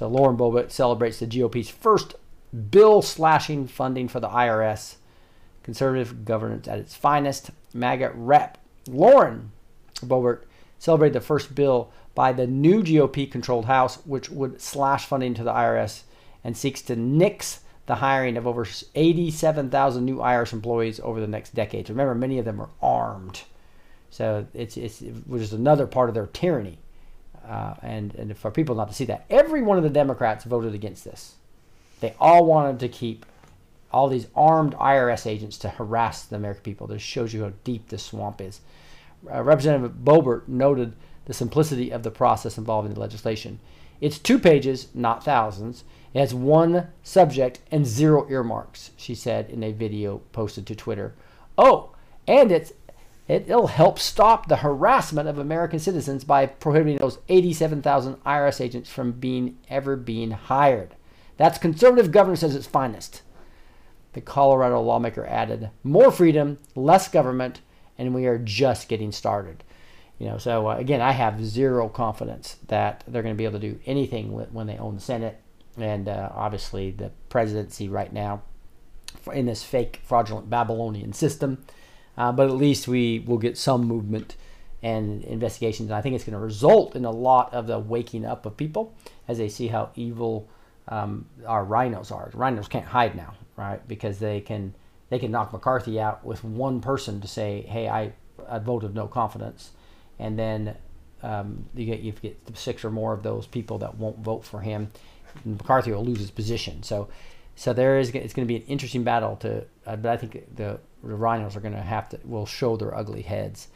So Lauren Boebert celebrates the GOP's first bill slashing funding for the IRS. Conservative governance at its finest. MAGA rep Lauren Boebert celebrated the first bill by the new GOP controlled House, which would slash funding to the IRS and seeks to nix the hiring of over 87,000 new IRS employees over the next decade. Remember, many of them are armed. So it's, it's is another part of their tyranny. Uh, and, and for people not to see that, every one of the Democrats voted against this. They all wanted to keep all these armed IRS agents to harass the American people. This shows you how deep this swamp is. Uh, Representative Boebert noted the simplicity of the process involved in the legislation. It's two pages, not thousands. It has one subject and zero earmarks, she said in a video posted to Twitter. Oh, and it's it'll help stop the harassment of American citizens by prohibiting those 87,000 IRS agents from being ever being hired. That's conservative governance at its finest. The Colorado lawmaker added, "More freedom, less government, and we are just getting started." You know, so uh, again, I have zero confidence that they're going to be able to do anything when they own the Senate and uh, obviously the presidency right now in this fake, fraudulent Babylonian system. Uh, but at least we will get some movement and investigations. And I think it's going to result in a lot of the waking up of people as they see how evil um, our RINOs are. RINOs can't hide now, right? Because they can they can knock McCarthy out with one person to say, "Hey, I, I vote of no confidence," and then um, you get you get six or more of those people that won't vote for him, McCarthy will lose his position. So, so there is it's going to be an interesting battle to. Uh, but I think the, the RINOs are going to have to will show their ugly heads.